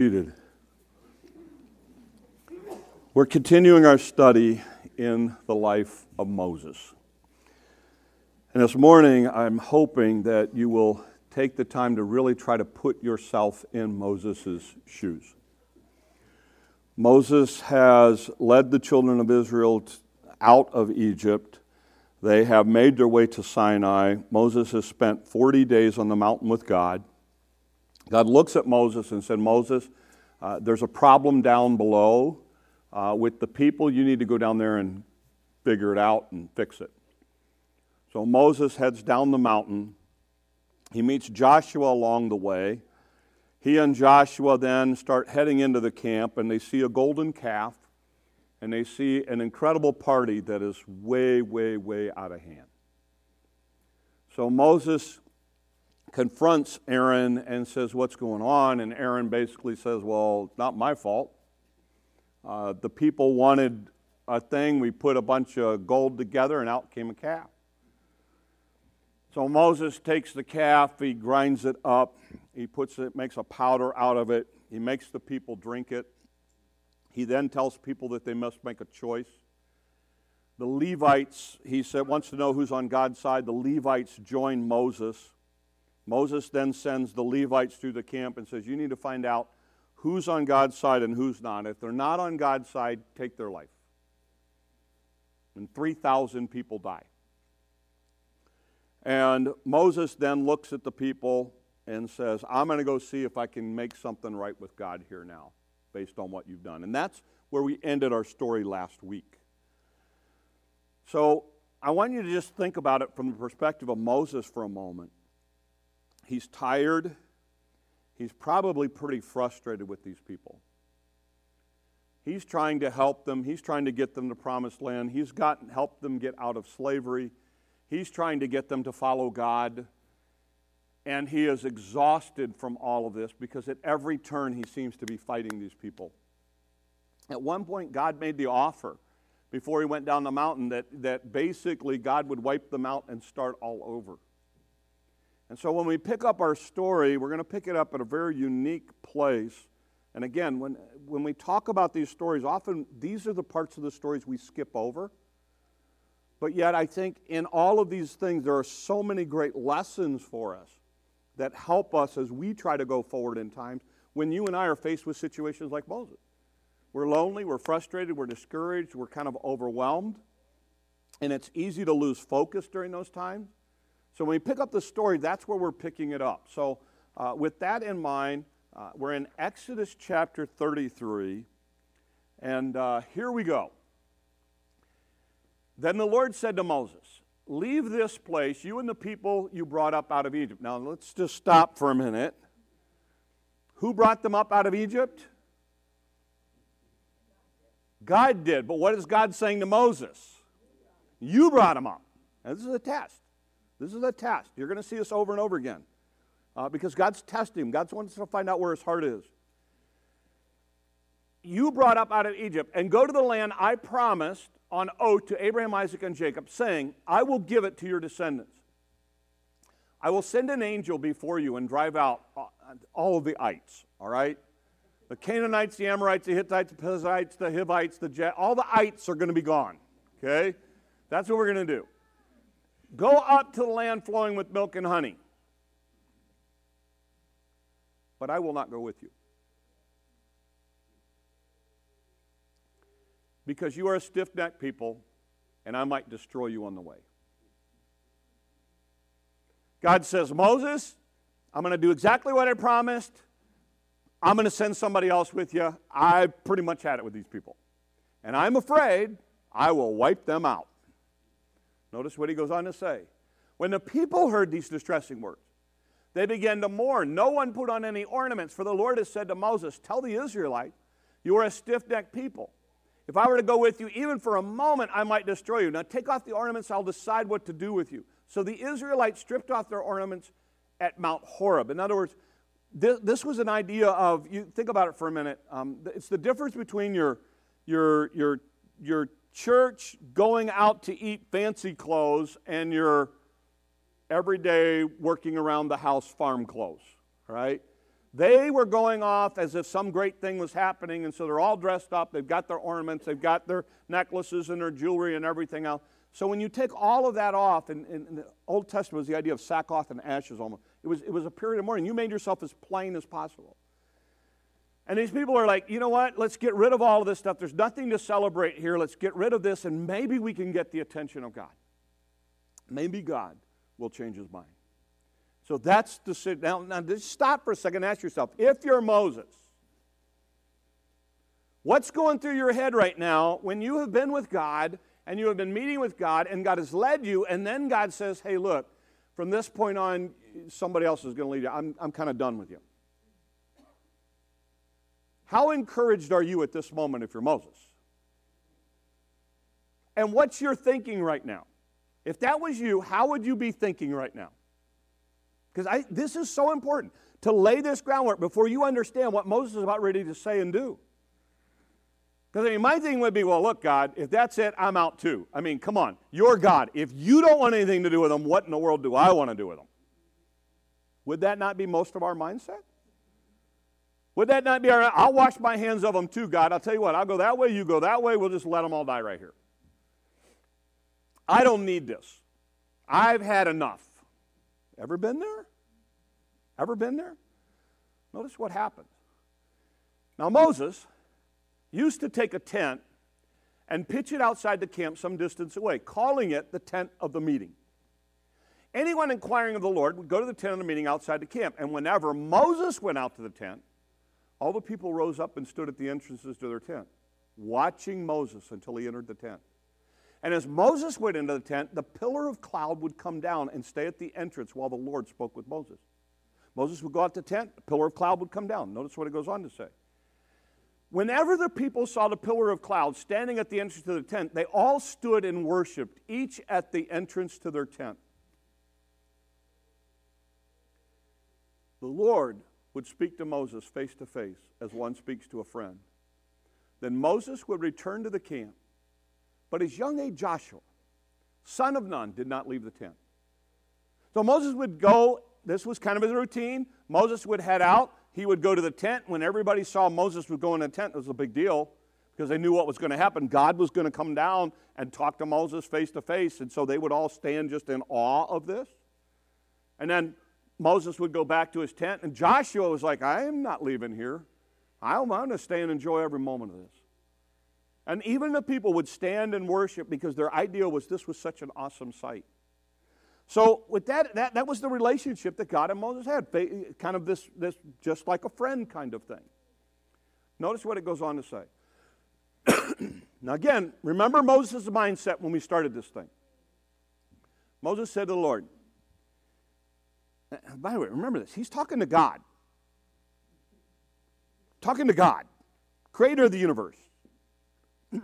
Seated. We're continuing our study in the life of Moses. And this morning, I'm hoping that you will take the time to really try to put yourself in Moses' shoes. Moses has led the children of Israel out of Egypt. They have made their way to Sinai. Moses has spent 40 days on the mountain with God. God looks at Moses and said, Moses, uh, there's a problem down below uh, with the people. You need to go down there and figure it out and fix it. So Moses heads down the mountain. He meets Joshua along the way. He and Joshua then start heading into the camp, and they see a golden calf, and they see an incredible party that is way, way, way out of hand. So Moses confronts Aaron and says, What's going on? And Aaron basically says, Well, not my fault. Uh, the people wanted a thing. We put a bunch of gold together, and out came a calf. So Moses takes the calf, he grinds it up, he puts it, makes a powder out of it, he makes the people drink it. He then tells people that they must make a choice. The Levites, he said, wants to know who's on God's side. The Levites join Moses. Moses then sends the Levites through the camp and says, You need to find out who's on God's side and who's not. If they're not on God's side, take their life. And 3,000 people die. And Moses then looks at the people and says, I'm going to go see if I can make something right with God here now, based on what you've done. And that's where we ended our story last week. So I want you to just think about it from the perspective of Moses for a moment. He's tired. He's probably pretty frustrated with these people. He's trying to help them. He's trying to get them to promised land. He's got helped them get out of slavery. He's trying to get them to follow God. And he is exhausted from all of this because at every turn he seems to be fighting these people. At one point, God made the offer before he went down the mountain that, that basically God would wipe them out and start all over. And so when we pick up our story, we're going to pick it up at a very unique place. And again, when, when we talk about these stories, often these are the parts of the stories we skip over. But yet, I think in all of these things, there are so many great lessons for us that help us as we try to go forward in times when you and I are faced with situations like Moses. We're lonely, we're frustrated, we're discouraged, we're kind of overwhelmed. And it's easy to lose focus during those times. So when we pick up the story, that's where we're picking it up. So uh, with that in mind, uh, we're in Exodus chapter 33, and uh, here we go. Then the Lord said to Moses, Leave this place, you and the people you brought up out of Egypt. Now let's just stop for a minute. Who brought them up out of Egypt? God did. But what is God saying to Moses? You brought them up. Now, this is a test. This is a test. You're going to see this over and over again uh, because God's testing him. God wants to find out where his heart is. You brought up out of Egypt and go to the land I promised on oath to Abraham, Isaac, and Jacob, saying, I will give it to your descendants. I will send an angel before you and drive out uh, all of the ites, all right? The Canaanites, the Amorites, the Hittites, the Perizzites, the Hivites, the Jet, all the ites are going to be gone, okay? That's what we're going to do. Go up to the land flowing with milk and honey. But I will not go with you. Because you are a stiff necked people, and I might destroy you on the way. God says, Moses, I'm going to do exactly what I promised. I'm going to send somebody else with you. I pretty much had it with these people. And I'm afraid I will wipe them out. Notice what he goes on to say. When the people heard these distressing words, they began to mourn. No one put on any ornaments, for the Lord has said to Moses, Tell the Israelites, you are a stiff necked people. If I were to go with you, even for a moment, I might destroy you. Now take off the ornaments, I'll decide what to do with you. So the Israelites stripped off their ornaments at Mount Horeb. In other words, this, this was an idea of, you think about it for a minute. Um, it's the difference between your, your, your, your church going out to eat fancy clothes and your everyday working around the house farm clothes, right? They were going off as if some great thing was happening, and so they're all dressed up. They've got their ornaments, they've got their necklaces and their jewelry and everything else. So when you take all of that off, and in, the Old Testament was the idea of sackcloth and ashes almost. It was, it was a period of mourning. You made yourself as plain as possible. And these people are like, you know what? Let's get rid of all of this stuff. There's nothing to celebrate here. Let's get rid of this, and maybe we can get the attention of God. Maybe God will change his mind. So that's the now. Now, just stop for a second. And ask yourself: If you're Moses, what's going through your head right now when you have been with God and you have been meeting with God and God has led you, and then God says, "Hey, look, from this point on, somebody else is going to lead you. I'm, I'm kind of done with you." How encouraged are you at this moment if you're Moses? And what's your thinking right now? If that was you, how would you be thinking right now? Because I this is so important to lay this groundwork before you understand what Moses is about ready to say and do. Because I mean, my thing would be, well, look, God, if that's it, I'm out too. I mean, come on, you're God. If you don't want anything to do with them, what in the world do I want to do with them? Would that not be most of our mindset? Would that not be our, I'll wash my hands of them too, God. I'll tell you what, I'll go that way, you go that way, we'll just let them all die right here. I don't need this. I've had enough. Ever been there? Ever been there? Notice what happened. Now, Moses used to take a tent and pitch it outside the camp some distance away, calling it the tent of the meeting. Anyone inquiring of the Lord would go to the tent of the meeting outside the camp. And whenever Moses went out to the tent, all the people rose up and stood at the entrances to their tent, watching Moses until he entered the tent. And as Moses went into the tent, the pillar of cloud would come down and stay at the entrance while the Lord spoke with Moses. Moses would go out the tent, the pillar of cloud would come down. Notice what it goes on to say. Whenever the people saw the pillar of cloud standing at the entrance to the tent, they all stood and worshiped, each at the entrance to their tent. The Lord would speak to Moses face to face as one speaks to a friend. Then Moses would return to the camp but his young aide Joshua, son of Nun, did not leave the tent. So Moses would go, this was kind of his routine. Moses would head out. He would go to the tent. When everybody saw Moses would go in the tent, it was a big deal because they knew what was going to happen. God was going to come down and talk to Moses face to face. And so they would all stand just in awe of this. And then Moses would go back to his tent, and Joshua was like, I am not leaving here. I'm going to stay and enjoy every moment of this. And even the people would stand and worship because their idea was this was such an awesome sight. So with that, that, that was the relationship that God and Moses had, kind of this, this just like a friend kind of thing. Notice what it goes on to say. now again, remember Moses' mindset when we started this thing. Moses said to the Lord, Uh, by the way, remember this, he's talking to God. Talking to God, creator of the universe.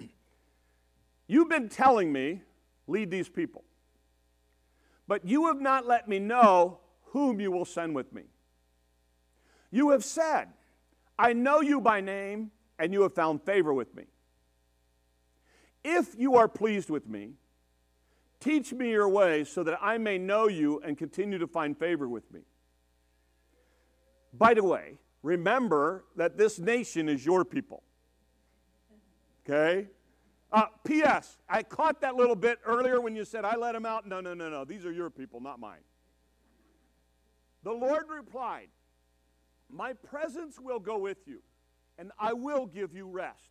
You've been telling me, lead these people. But you have not let me know whom you will send with me. You have said, I know you by name, and you have found favor with me. If you are pleased with me, teach me your ways so that I may know you and continue to find favor with me. By the way, remember that this nation is your people. Okay? Uh, P.S. I caught that little bit earlier when you said, I let him out. No, no, no, no. These are your people, not mine. The Lord replied, My presence will go with you, and I will give you rest.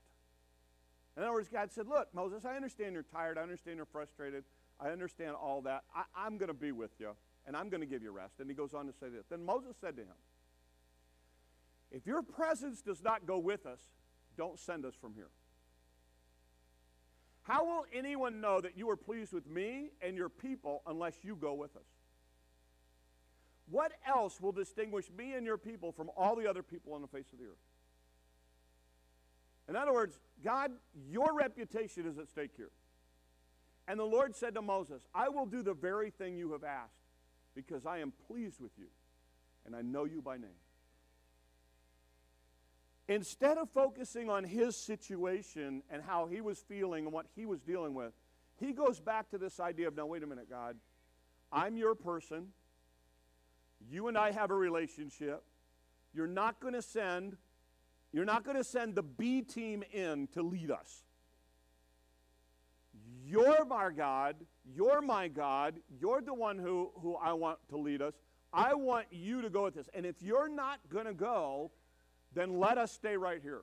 In other words, God said, Look, Moses, I understand you're tired. I understand you're frustrated. I understand all that. I, am going to be with you, and I'm going to give you rest. And he goes on to say this. Then Moses said to him, If your presence does not go with us, don't send us from here. How will anyone know that you are pleased with me and your people unless you go with us? What else will distinguish me and your people from all the other people on the face of the earth? In other words, God, your reputation is at stake here. And the Lord said to Moses, I will do the very thing you have asked because I am pleased with you and I know you by name. Instead of focusing on his situation and how he was feeling and what he was dealing with, he goes back to this idea of, now, wait a minute, God. I'm your person. You and I have a relationship. you're not going to send you're not going to send the B team in to lead us. You're my God. You're my God. You're the one who, who I want to lead us. I want you to go with this. And if you're not going to go, then let us stay right here.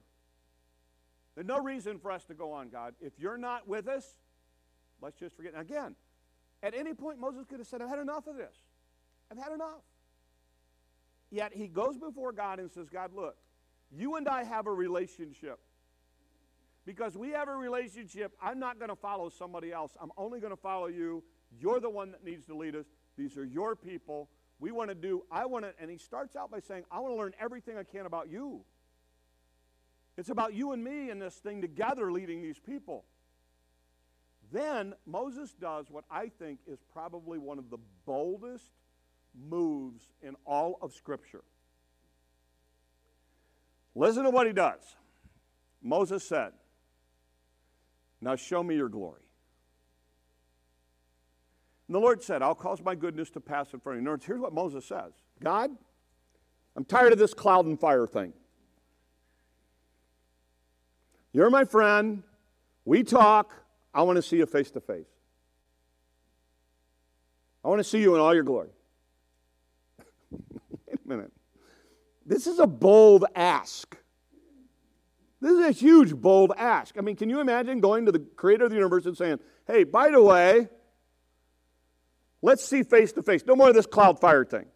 There's no reason for us to go on, God. If you're not with us, let's just forget. again, at any point, Moses could have said, I've had enough of this. I've had enough. Yet he goes before God and says, God, look, you and I have a relationship. Because we have a relationship, I'm not going to follow somebody else. I'm only going to follow you. You're the one that needs to lead us. These are your people. We want to do, I want to, and he starts out by saying, I want to learn everything I can about you. It's about you and me and this thing together leading these people. Then Moses does what I think is probably one of the boldest moves in all of Scripture. Listen to what he does. Moses said, Now show me your glory. And the Lord said, I'll cause my goodness to pass in front of you. In Words, here's what Moses says God, I'm tired of this cloud and fire thing. You're my friend. We talk. I want to see you face to face. I want to see you in all your glory. Wait a minute. This is a bold ask. This is a huge, bold ask. I mean, can you imagine going to the creator of the universe and saying, hey, by the way, let's see face to face. No more of this cloud fire thing.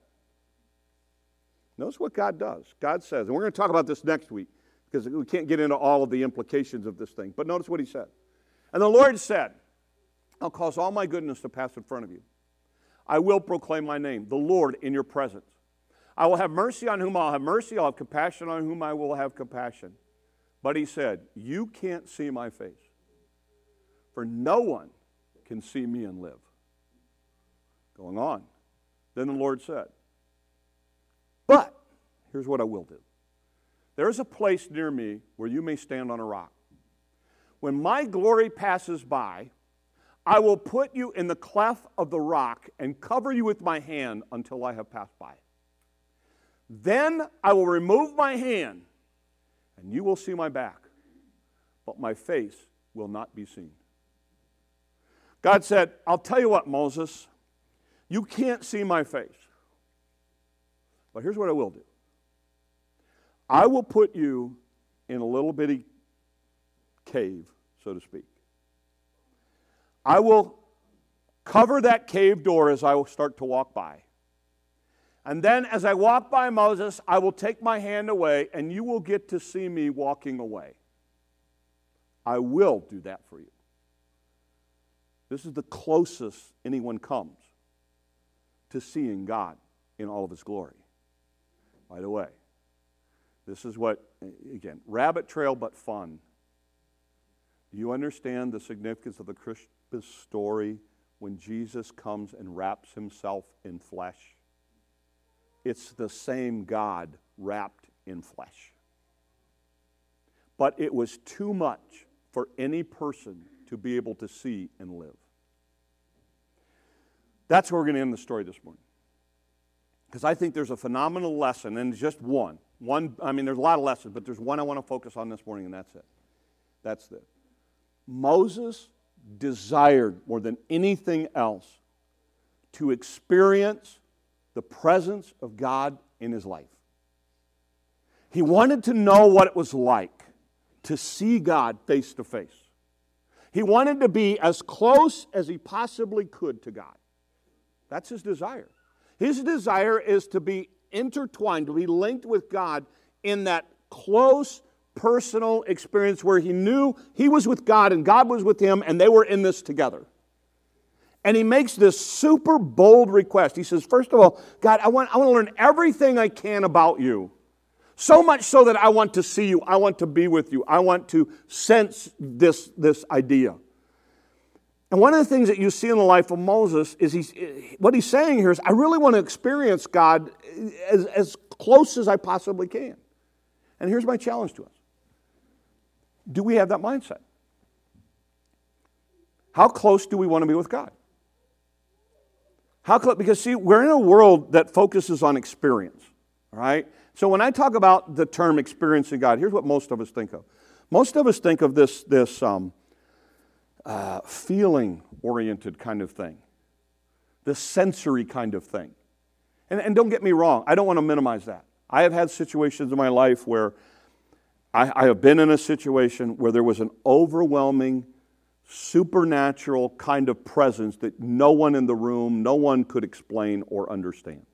Notice what God does. God says, and we're going to talk about this next week because we can't get into all of the implications of this thing. But notice what he said. And the Lord said, I'll cause all my goodness to pass in front of you. I will proclaim my name, the Lord, in your presence. I will have mercy on whom I'll have mercy. I'll have compassion on whom I will have compassion. But he said, You can't see my face, for no one can see me and live. Going on. Then the Lord said, But here's what I will do there is a place near me where you may stand on a rock. When my glory passes by, I will put you in the cleft of the rock and cover you with my hand until I have passed by. Then I will remove my hand, and you will see my back, but my face will not be seen. God said, I'll tell you what, Moses, you can't see my face. But here's what I will do I will put you in a little bitty cave, so to speak. I will cover that cave door as I start to walk by. And then as I walk by Moses, I will take my hand away, and you will get to see me walking away. I will do that for you. This is the closest anyone comes to seeing God in all of his glory. By the way, this is what, again, rabbit trail but fun. Do you understand the significance of the Christmas story when Jesus comes and wraps himself in flesh? It's the same God wrapped in flesh. But it was too much for any person to be able to see and live. That's where we're going to end the story this morning. Because I think there's a phenomenal lesson, and just one. One, I mean, there's a lot of lessons, but there's one I want to focus on this morning, and that's it. That's it. Moses desired more than anything else to experience the presence of God in his life. He wanted to know what it was like to see God face to face. He wanted to be as close as he possibly could to God. That's his desire. His desire is to be intertwined, to be linked with God in that close personal experience where he knew he was with God and God was with him and they were in this together. And he makes this super bold request. He says, First of all, God, I want, I want to learn everything I can about you. So much so that I want to see you. I want to be with you. I want to sense this, this idea. And one of the things that you see in the life of Moses is he's, what he's saying here is, I really want to experience God as, as close as I possibly can. And here's my challenge to us Do we have that mindset? How close do we want to be with God? How close? Because, see, we're in a world that focuses on experience, right? So when I talk about the term experiencing God, here's what most of us think of. Most of us think of this, this um, uh, feeling oriented kind of thing, this sensory kind of thing. And, and don't get me wrong, I don't want to minimize that. I have had situations in my life where I, I have been in a situation where there was an overwhelming, supernatural kind of presence that no one in the room, no one could explain or understand.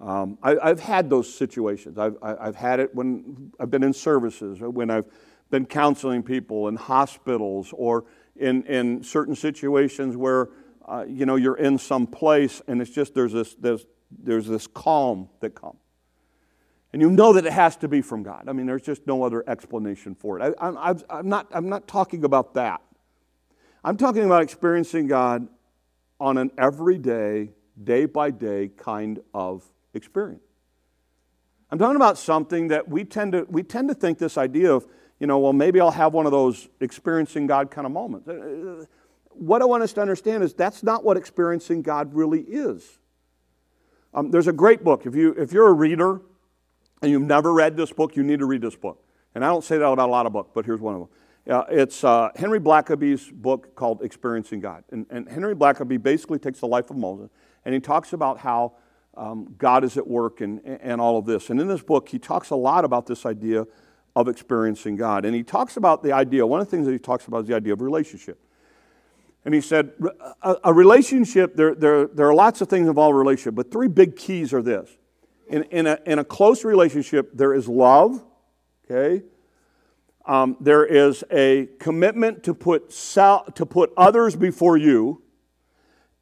Um, I, have had those situations. I've, I've had it when I've been in services, when I've been counseling people in hospitals, or in, in certain situations where uh, you know you're in some place and it's just there's this there's, there's this calm that comes. And you know that it has to be from God. I mean, there's just no other explanation for it. I, am not, I'm not talking about that. I'm talking about experiencing God on an everyday, day by day kind of experience. I'm talking about something that we tend to, we tend to think this idea of, you know, well, maybe I'll have one of those experiencing God kind of moments. Uh, what I want us to understand is that's not what experiencing God really is. Um, there's a great book. If, you, if you're a reader, and you've never read this book, you need to read this book. And I don't say that about a lot of books, but here's one of them. Uh, it's uh, Henry Blackaby's book called Experiencing God. And, and, Henry Blackaby basically takes the life of Moses and he talks about how um, God is at work and, and all of this. And in this book, he talks a lot about this idea of experiencing God. And he talks about the idea, one of the things that he talks about is the idea of relationship. And he said, a, a relationship, there, there, there are lots of things involved in relationship, but three big keys are this in, in, a, in a close relationship, there is love, okay? Um, there is a commitment to put, sal- to put others before you,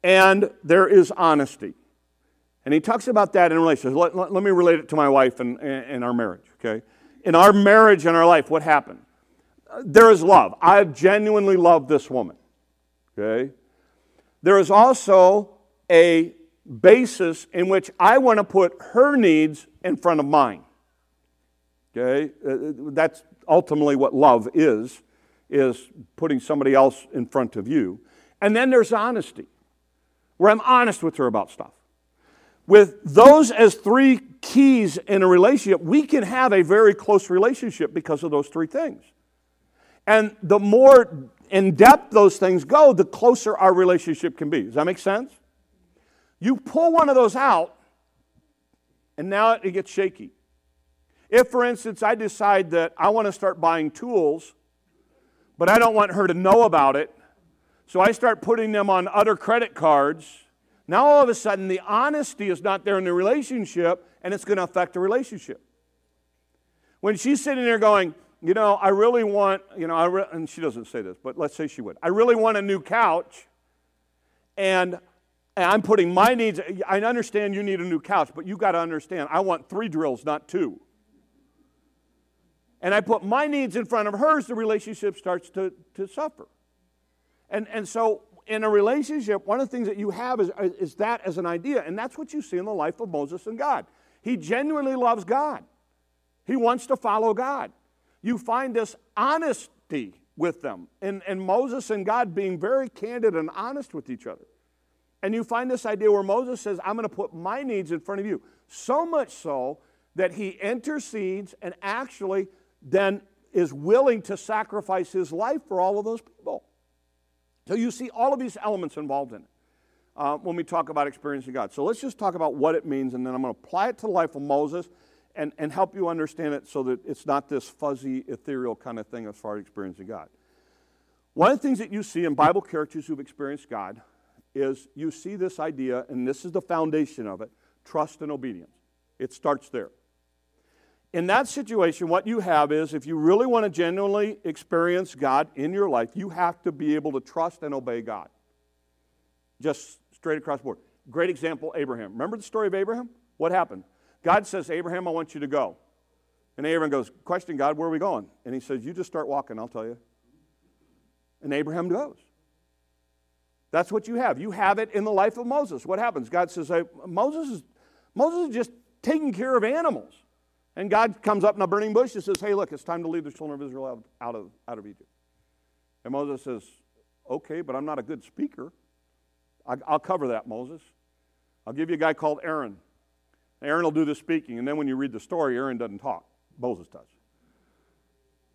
and there is honesty. And he talks about that in relationships. Let, let, let me relate it to my wife and, and our marriage, okay? In our marriage and our life, what happened? There is love. I genuinely love this woman, okay? There is also a basis in which I want to put her needs in front of mine. Okay? Uh, uh, that's ultimately what love is, is putting somebody else in front of you. And then there's honesty, where I'm honest with her about stuff. With those as three keys in a relationship, we can have a very close relationship because of those three things. And the more in depth those things go, the closer our relationship can be. Does that make sense? You pull one of those out, and now it gets shaky. If, for instance, I decide that I want to start buying tools, but I don't want her to know about it, so I start putting them on other credit cards, now all of a sudden the honesty is not there in the relationship, and it's going to affect the relationship. When she's sitting there going, you know, I really want, you know, I re-, and she doesn't say this, but let's say she would. I really want a new couch, and and I'm putting my needs, I understand you need a new couch, but you got to understand, I want three drills, not two. And I put my needs in front of hers, the relationship starts to, to suffer. And, and so, in a relationship, one of the things that you have is, is that as an idea, and that's what you see in the life of Moses and God. He genuinely loves God, he wants to follow God. You find this honesty with them, and, and Moses and God being very candid and honest with each other. And you find this idea where Moses says, I'm going to put my needs in front of you. So much so that he intercedes and actually then is willing to sacrifice his life for all of those people. So you see all of these elements involved in it uh, when we talk about experiencing God. So let's just talk about what it means, and then I'm going to apply it to the life of Moses and, and help you understand it so that it's not this fuzzy, ethereal kind of thing as far as experiencing God. One of the things that you see in Bible characters who've experienced God is you see this idea, and this is the foundation of it trust and obedience. It starts there. In that situation, what you have is if you really want to genuinely experience God in your life, you have to be able to trust and obey God. Just straight across the board. Great example Abraham. Remember the story of Abraham? What happened? God says, Abraham, I want you to go. And Abraham goes, Question God, where are we going? And he says, You just start walking, I'll tell you. And Abraham goes. That's what you have. You have it in the life of Moses. What happens? God says, hey, Moses, is, Moses is just taking care of animals. And God comes up in a burning bush and says, Hey, look, it's time to lead the children of Israel out, of, out of Egypt. And Moses says, Okay, but I'm not a good speaker. I, I'll cover that, Moses. I'll give you a guy called Aaron. Aaron will do the speaking, and then when you read the story, Aaron doesn't talk. Moses does.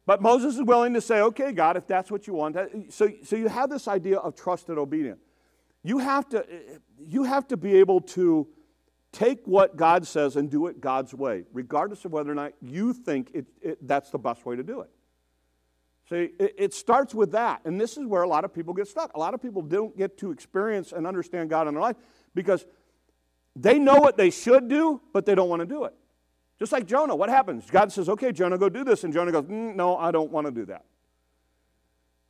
But Moses is willing to say, okay, God, if that's what you want. So, so you have this idea of trust and obedience. You have, to, you have to be able to take what God says and do it God's way, regardless of whether or not you think it, it, that's the best way to do it. See, it, it starts with that. And this is where a lot of people get stuck. A lot of people don't get to experience and understand God in their life because they know what they should do, but they don't want to do it. Just like Jonah, what happens? God says, okay, Jonah, go do this. And Jonah goes, mm, no, I don't want to do that.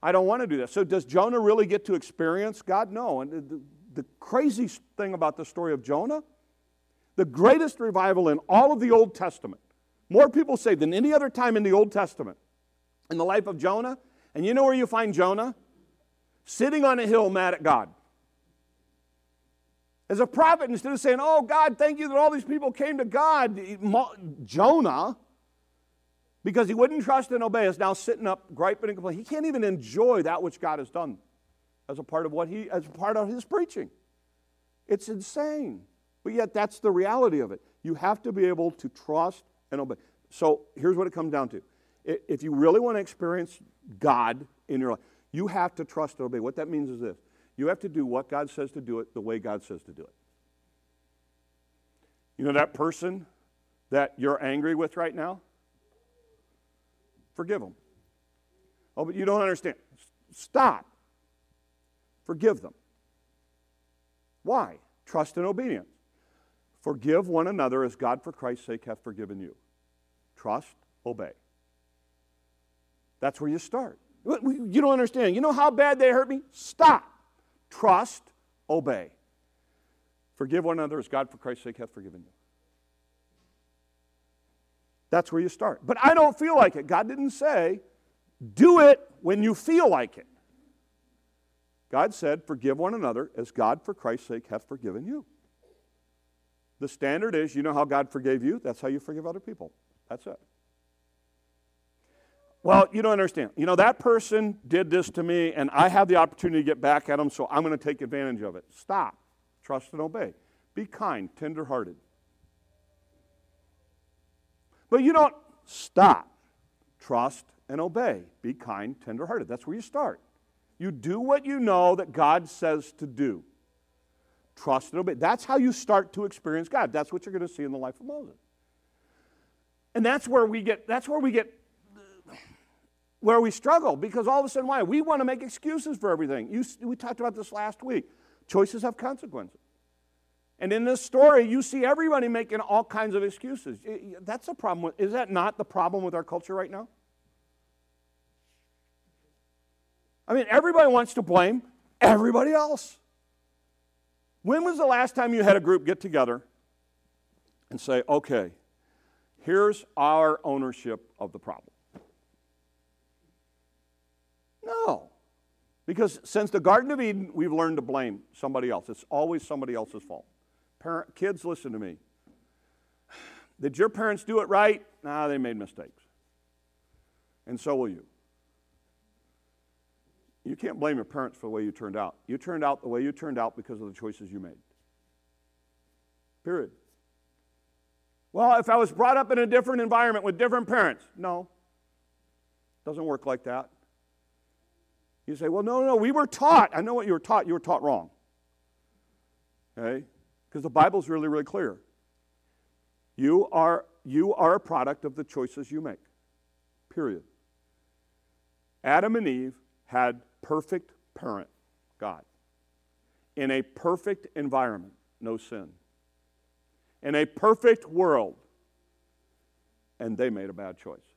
I don't want to do that. So does Jonah really get to experience God? No. And the, the crazy thing about the story of Jonah, the greatest revival in all of the Old Testament, more people say than any other time in the Old Testament, in the life of Jonah. And you know where you find Jonah? Sitting on a hill mad at God. As a prophet, instead of saying, Oh, God, thank you that all these people came to God, Jonah, because he wouldn't trust and obey, is now sitting up griping and complaining. He can't even enjoy that which God has done as a part of what he, as a part of his preaching. It's insane. But yet, that's the reality of it. You have to be able to trust and obey. So here's what it comes down to if you really want to experience God in your life, you have to trust and obey. What that means is this you have to do what God says to do it the way God says to do it. You know that person that you're angry with right now? Forgive them. Oh, but you don't understand. Stop. Forgive them. Why? Trust and obedience. Forgive one another as God for Christ's sake hath forgiven you. Trust, obey. That's where you start. You don't understand. You know how bad they hurt me? Stop trust, obey. Forgive one another as God for Christ's sake hath forgiven you. That's where you start. But I don't feel like it. God didn't say, do it when you feel like it. God said, forgive one another as God for Christ's sake hath forgiven you. The standard is, you know how God forgave you? That's how you forgive other people. That's it. Well, you don't understand. You know, that person did this to me, and I have the opportunity to get back at them, so I'm going to take advantage of it. Stop. Trust and obey. Be kind, tenderhearted. But you don't stop. Trust and obey. Be kind, tenderhearted. That's where you start. You do what you know that God says to do. Trust and obey. That's how you start to experience God. That's what you're going to see in the life of Moses. And that's where we get that's where we get where we struggle because all of a sudden, why? We want to make excuses for everything. You, we talked about this last week. Choices have consequences. And in this story, you see everybody making all kinds of excuses. That's a problem. Is that not the problem with our culture right now? I mean, everybody wants to blame everybody else. When was the last time you had a group get together and say, okay, here's our ownership of the problem? No. Because since the Garden of Eden, we've learned to blame somebody else. It's always somebody else's fault. Parent, kids, listen to me. Did your parents do it right? Nah, they made mistakes. And so will you. You can't blame your parents for the way you turned out. You turned out the way you turned out because of the choices you made. Period. Well, if I was brought up in a different environment with different parents, no. Doesn't work like that. You say, well, no, no, we were taught. I know what you were taught. You were taught wrong. Okay? Because the Bible's really, really clear. You are, you are a product of the choices you make. Period. Adam and Eve had perfect parent, God. In a perfect environment, no sin. In a perfect world, and they made a bad choice.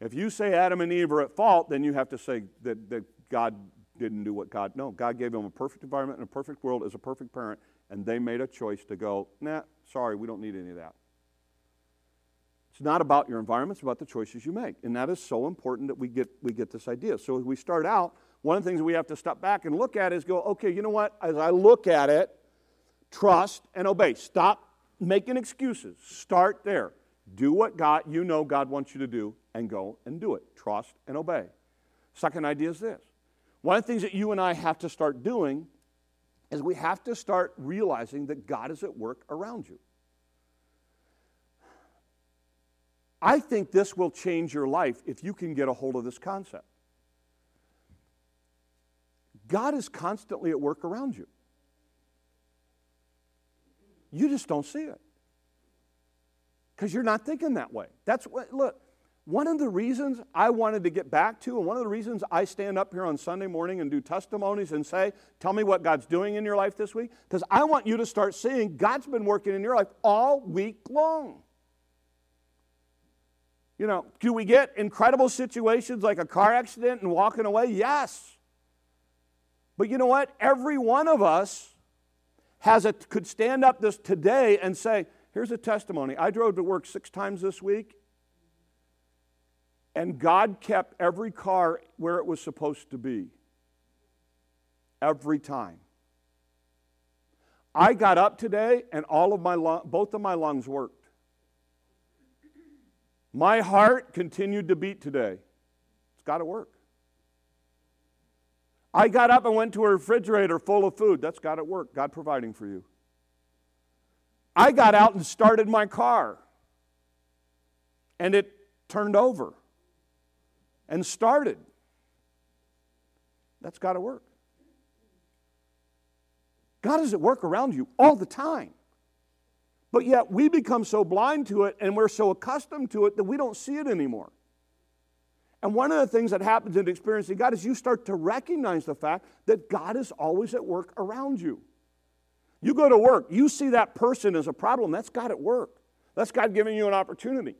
If you say Adam and Eve are at fault, then you have to say that, that God didn't do what God. No, God gave them a perfect environment and a perfect world as a perfect parent, and they made a choice to go, nah, sorry, we don't need any of that. It's not about your environment, it's about the choices you make. And that is so important that we get, we get this idea. So as we start out, one of the things we have to step back and look at is go, okay, you know what? As I look at it, trust and obey. Stop making excuses. Start there. Do what God you know God wants you to do and go and do it. Trust and obey. Second idea is this. One of the things that you and I have to start doing is we have to start realizing that God is at work around you. I think this will change your life if you can get a hold of this concept. God is constantly at work around you. You just don't see it because you're not thinking that way. That's what, look, one of the reasons I wanted to get back to, and one of the reasons I stand up here on Sunday morning and do testimonies and say, Tell me what God's doing in your life this week, because I want you to start seeing God's been working in your life all week long. You know, do we get incredible situations like a car accident and walking away? Yes. But you know what? Every one of us has a, could stand up this today and say, here's a testimony. I drove to work six times this week, and God kept every car where it was supposed to be. Every time. I got up today and all of my both of my lungs worked. My heart continued to beat today. It's got to work. I got up and went to a refrigerator full of food. That's got to work. God providing for you. I got out and started my car. And it turned over and started. That's got to work. God is at work around you all the time. But yet we become so blind to it and we're so accustomed to it that we don't see it anymore. And one of the things that happens in experiencing God is you start to recognize the fact that God is always at work around you. You go to work, you see that person as a problem, that's God at work. That's God giving you an opportunity.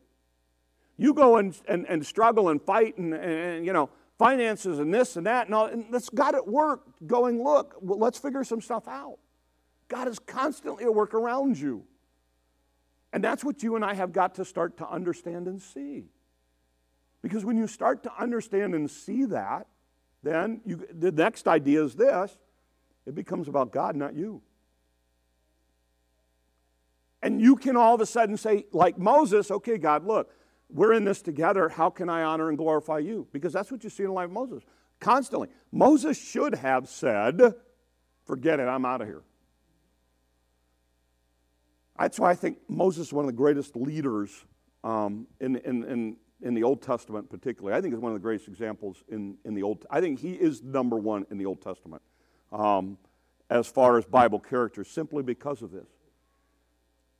You go and, and, and struggle and fight and, and, you know, finances and this and that and all, and that's God at work going, look, well, let's figure some stuff out. God is constantly at work around you. And that's what you and I have got to start to understand and see. Because when you start to understand and see that, then you, the next idea is this it becomes about God, not you. And you can all of a sudden say, like Moses, okay, God, look, we're in this together. How can I honor and glorify you? Because that's what you see in the life of Moses constantly. Moses should have said, forget it, I'm out of here. That's why I think Moses is one of the greatest leaders um, in, in, in, in the Old Testament, particularly. I think is one of the greatest examples in, in the Old. I think he is number one in the Old Testament um, as far as Bible characters, simply because of this.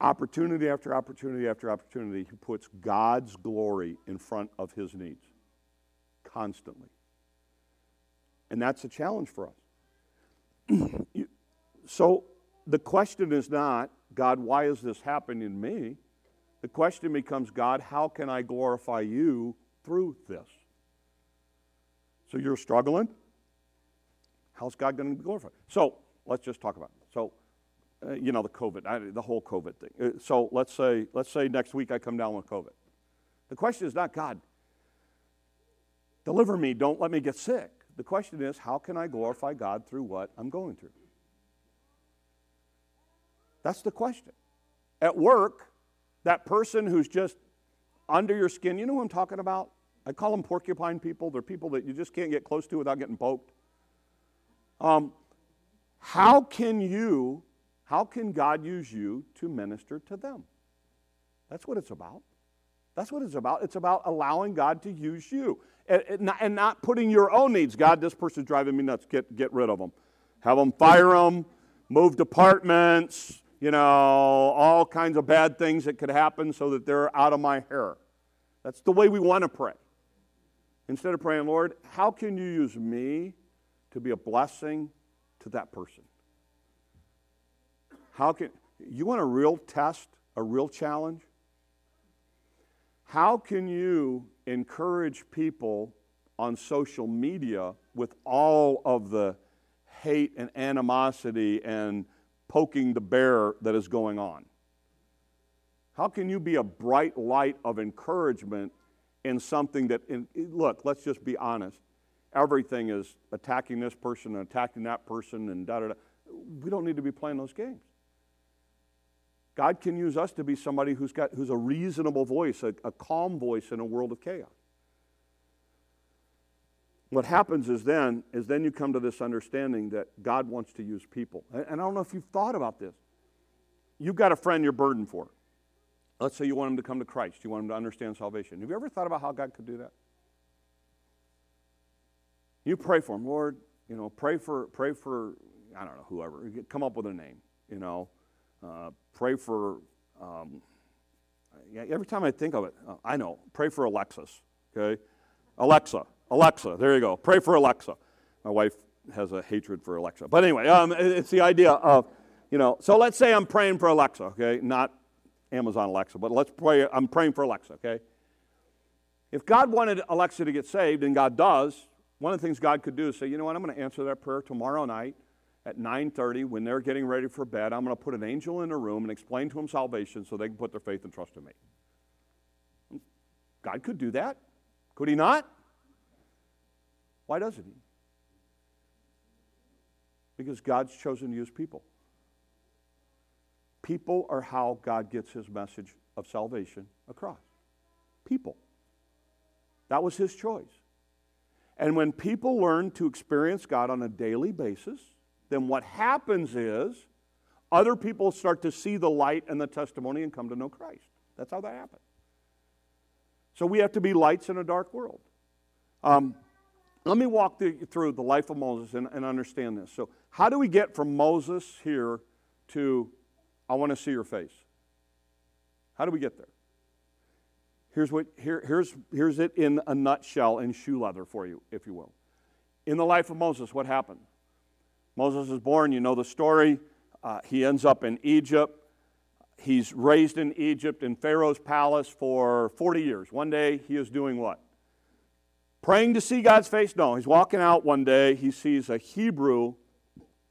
Opportunity after opportunity after opportunity, he puts God's glory in front of his needs constantly. And that's a challenge for us. so the question is not, God, why is this happening to me? The question becomes, God, how can I glorify you through this? So you're struggling? How's God going to be glorified? So let's just talk about it. Uh, you know, the COVID, the whole COVID thing. Uh, so let's say, let's say next week I come down with COVID. The question is not, God, deliver me, don't let me get sick. The question is, how can I glorify God through what I'm going through? That's the question. At work, that person who's just under your skin, you know who I'm talking about? I call them porcupine people. They're people that you just can't get close to without getting poked. Um, how can you, how can God use you to minister to them? That's what it's about. That's what it's about. It's about allowing God to use you and, not putting your own needs. God, this person's driving me nuts. Get, get rid of them. Have them fire them, move departments, you know, all kinds of bad things that could happen so that they're out of my hair. That's the way we want to pray. Instead of praying, Lord, how can you use me to be a blessing to that person? How can you want a real test, a real challenge? How can you encourage people on social media with all of the hate and animosity and poking the bear that is going on? How can you be a bright light of encouragement in something that, in, look, let's just be honest. Everything is attacking this person and attacking that person and da da da. We don't need to be playing those games. God can use us to be somebody who's got who's a reasonable voice, a, a calm voice in a world of chaos. what happens is then is then you come to this understanding that God wants to use people. And I don't know if you've thought about this. You've got a friend you're burdened for. Let's say you want him to come to Christ. You want him to understand salvation. Have you ever thought about how God could do that? You pray for him, Lord. You know, pray for pray for I don't know whoever. Come up with a name. You know, uh, pray for. Um, every time I think of it, uh, I know. Pray for Alexis. Okay, Alexa. Alexa. There you go. Pray for Alexa. My wife has a hatred for Alexa, but anyway, um, it's the idea of you know. So let's say I'm praying for Alexa. Okay, not Amazon Alexa, but let's pray. I'm praying for Alexa. Okay. If God wanted Alexa to get saved, and God does, one of the things God could do is say, you know what, I'm going to answer that prayer tomorrow night at 9.30 when they're getting ready for bed. I'm going to put an angel in a room and explain to them salvation so they can put their faith and trust in me. God could do that. Could he not? Why doesn't he? Because God's chosen to use people. People are how God gets his message of salvation across. People. That was his choice. And when people learn to experience God on a daily basis, then what happens is other people start to see the light and the testimony and come to know Christ. That's how that happens. So we have to be lights in a dark world. Um, let me walk the, through the life of Moses and, and understand this. So, how do we get from Moses here to I want to see your face? How do we get there? Here's, what, here, here's, here's it in a nutshell in shoe leather for you, if you will. In the life of Moses, what happened? Moses is born, you know the story. Uh, he ends up in Egypt. He's raised in Egypt in Pharaoh's palace for 40 years. One day, he is doing what? Praying to see God's face? No, he's walking out one day. He sees a Hebrew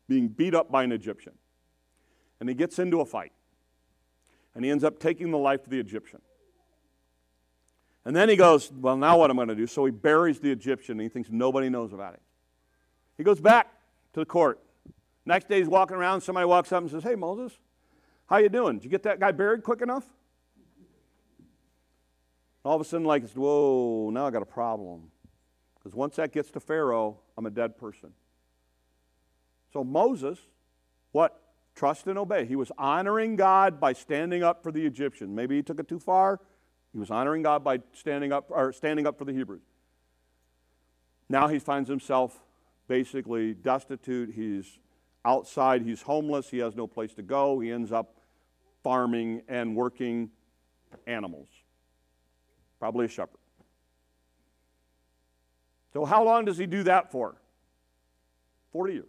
being beat up by an Egyptian. And he gets into a fight. And he ends up taking the life of the Egyptian. And then he goes, Well, now what am I going to do? So he buries the Egyptian and he thinks nobody knows about it. He goes back to the court. Next day he's walking around, somebody walks up and says, Hey Moses, how you doing? Did you get that guy buried quick enough? All of a sudden, like, whoa, now I got a problem. Because once that gets to Pharaoh, I'm a dead person. So Moses, what? Trust and obey. He was honoring God by standing up for the Egyptian. Maybe he took it too far. He was honoring God by standing up or standing up for the Hebrews. Now he finds himself basically destitute. He's outside. He's homeless. He has no place to go. He ends up farming and working animals. Probably a shepherd. So, how long does he do that for? 40 years.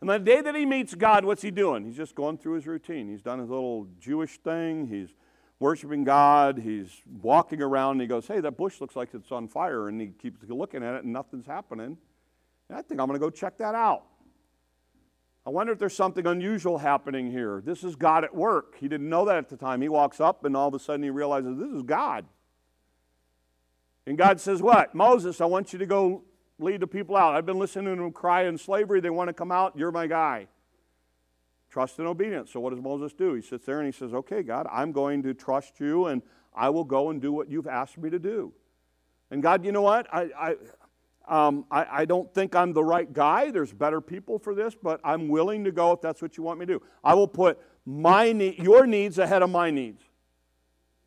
And the day that he meets God, what's he doing? He's just going through his routine. He's done his little Jewish thing. He's worshiping God. He's walking around and he goes, Hey, that bush looks like it's on fire. And he keeps looking at it and nothing's happening. And I think I'm going to go check that out. I wonder if there's something unusual happening here. This is God at work. He didn't know that at the time. He walks up and all of a sudden he realizes this is God. And God says, What? Moses, I want you to go lead the people out. I've been listening to them cry in slavery. They want to come out. You're my guy. Trust and obedience. So, what does Moses do? He sits there and he says, Okay, God, I'm going to trust you and I will go and do what you've asked me to do. And God, you know what? I, I, um, I, I, don't think I'm the right guy. There's better people for this, but I'm willing to go if that's what you want me to do. I will put my need, your needs ahead of my needs.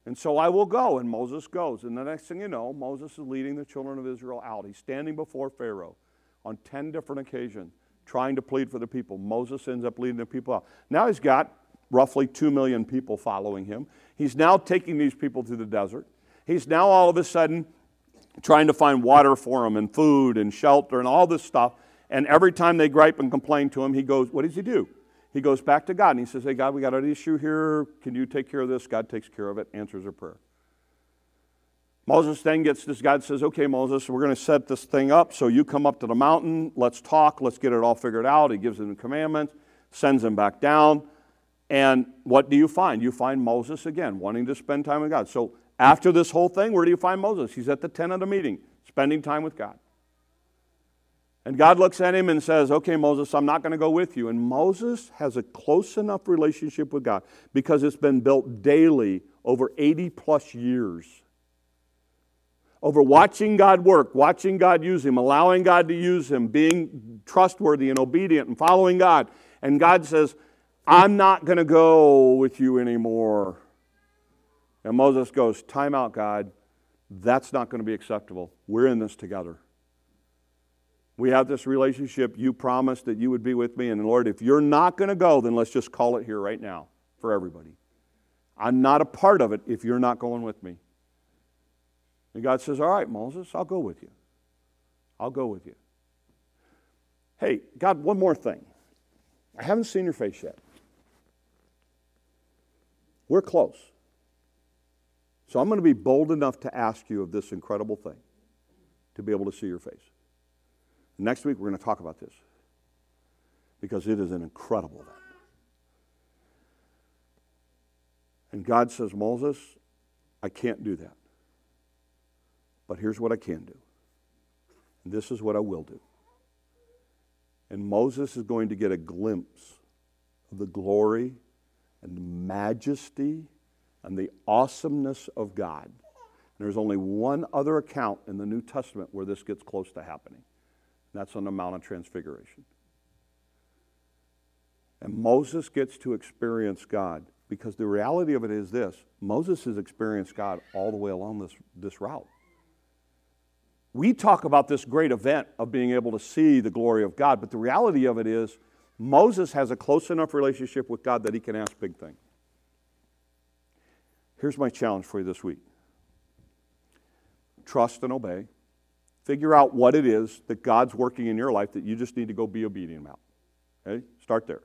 And so I will go. And Moses goes. And the next thing you know, Moses is leading the children of Israel out. He's standing before Pharaoh on 10 different occasions trying to plead for the people. Moses ends up leading the people out. Now he's got roughly 2 million people following him. He's now taking these people to the desert. He's now all of a sudden trying to find water for them and food and shelter and all this stuff. And every time they gripe and complain to him, he goes, What does he do? He goes back to God and he says, Hey, God, we got an issue here. Can you take care of this? God takes care of it, answers her prayer. Moses then gets this. God says, Okay, Moses, we're going to set this thing up. So you come up to the mountain. Let's talk. Let's get it all figured out. He gives him the commandments, sends him back down. And what do you find? You find Moses again, wanting to spend time with God. So after this whole thing, where do you find Moses? He's at the tent of the meeting, spending time with God. And God looks at him and says, Okay, Moses, I'm not going to go with you. And Moses has a close enough relationship with God because it's been built daily over 80 plus years over watching God work, watching God use him, allowing God to use him, being trustworthy and obedient and following God. And God says, I'm not going to go with you anymore. And Moses goes, Time out, God. That's not going to be acceptable. We're in this together. We have this relationship. You promised that you would be with me. And Lord, if you're not going to go, then let's just call it here right now for everybody. I'm not a part of it if you're not going with me. And God says, All right, Moses, I'll go with you. I'll go with you. Hey, God, one more thing. I haven't seen your face yet. We're close. So I'm going to be bold enough to ask you of this incredible thing to be able to see your face. Next week, we're going to talk about this because it is an incredible event. And God says, Moses, I can't do that. But here's what I can do. And this is what I will do. And Moses is going to get a glimpse of the glory and the majesty and the awesomeness of God. And there's only one other account in the New Testament where this gets close to happening. And that's on the Mount of Transfiguration. And Moses gets to experience God because the reality of it is this Moses has experienced God all the way along this, this route. We talk about this great event of being able to see the glory of God, but the reality of it is Moses has a close enough relationship with God that he can ask big things. Here's my challenge for you this week trust and obey. Figure out what it is that God's working in your life that you just need to go be obedient about. Okay? Start there.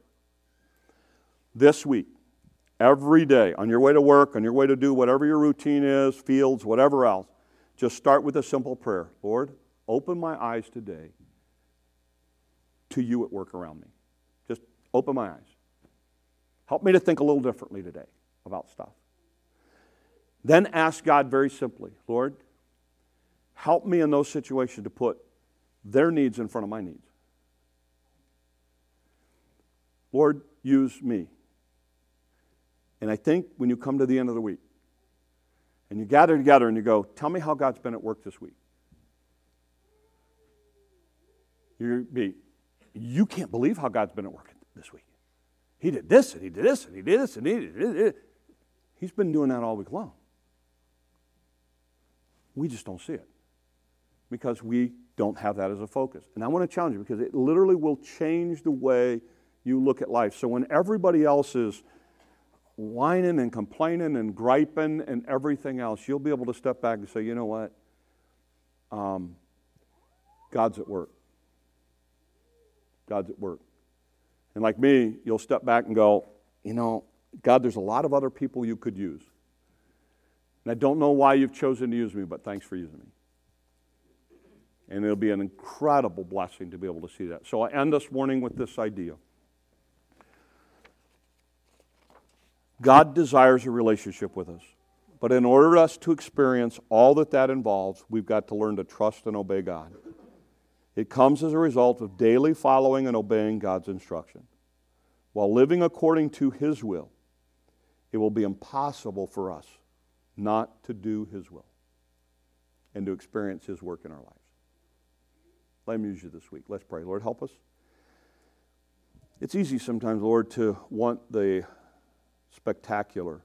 This week, every day, on your way to work, on your way to do whatever your routine is, fields, whatever else, just start with a simple prayer Lord, open my eyes today to you at work around me. Just open my eyes. Help me to think a little differently today about stuff. Then ask God very simply Lord, help me in those situations to put their needs in front of my needs. Lord, use me. And I think when you come to the end of the week and you gather together and you go, Tell me how God's been at work this week. You be, you can't believe how God's been at work this week. He did this and he did this and he did this and he did this. He's been doing that all week long. We just don't see it because we don't have that as a focus. And I want to challenge you because it literally will change the way you look at life. So when everybody else is whining and complaining and griping and everything else, you'll be able to step back and say, you know what? Um, God's at work. God's at work. And like me, you'll step back and go, you know, God, there's a lot of other people you could use. And I don't know why you've chosen to use me, but thanks for using me. And it'll be an incredible blessing to be able to see that. So I end this morning with this idea God desires a relationship with us. But in order for us to experience all that that involves, we've got to learn to trust and obey God. It comes as a result of daily following and obeying God's instruction. While living according to His will, it will be impossible for us not to do His will and to experience His work in our lives. Let me use you this week. Let's pray. Lord, help us. It's easy sometimes, Lord, to want the spectacular.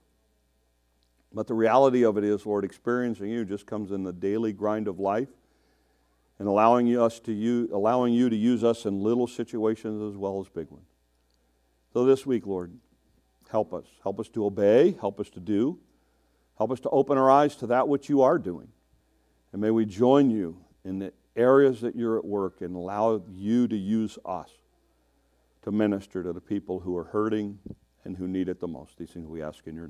But the reality of it is, Lord, experiencing you just comes in the daily grind of life and allowing us to use, allowing you to use us in little situations as well as big ones. So this week, Lord, help us. Help us to obey, help us to do. Help us to open our eyes to that which you are doing. And may we join you in the areas that you're at work and allow you to use us to minister to the people who are hurting and who need it the most. These things we ask in your name.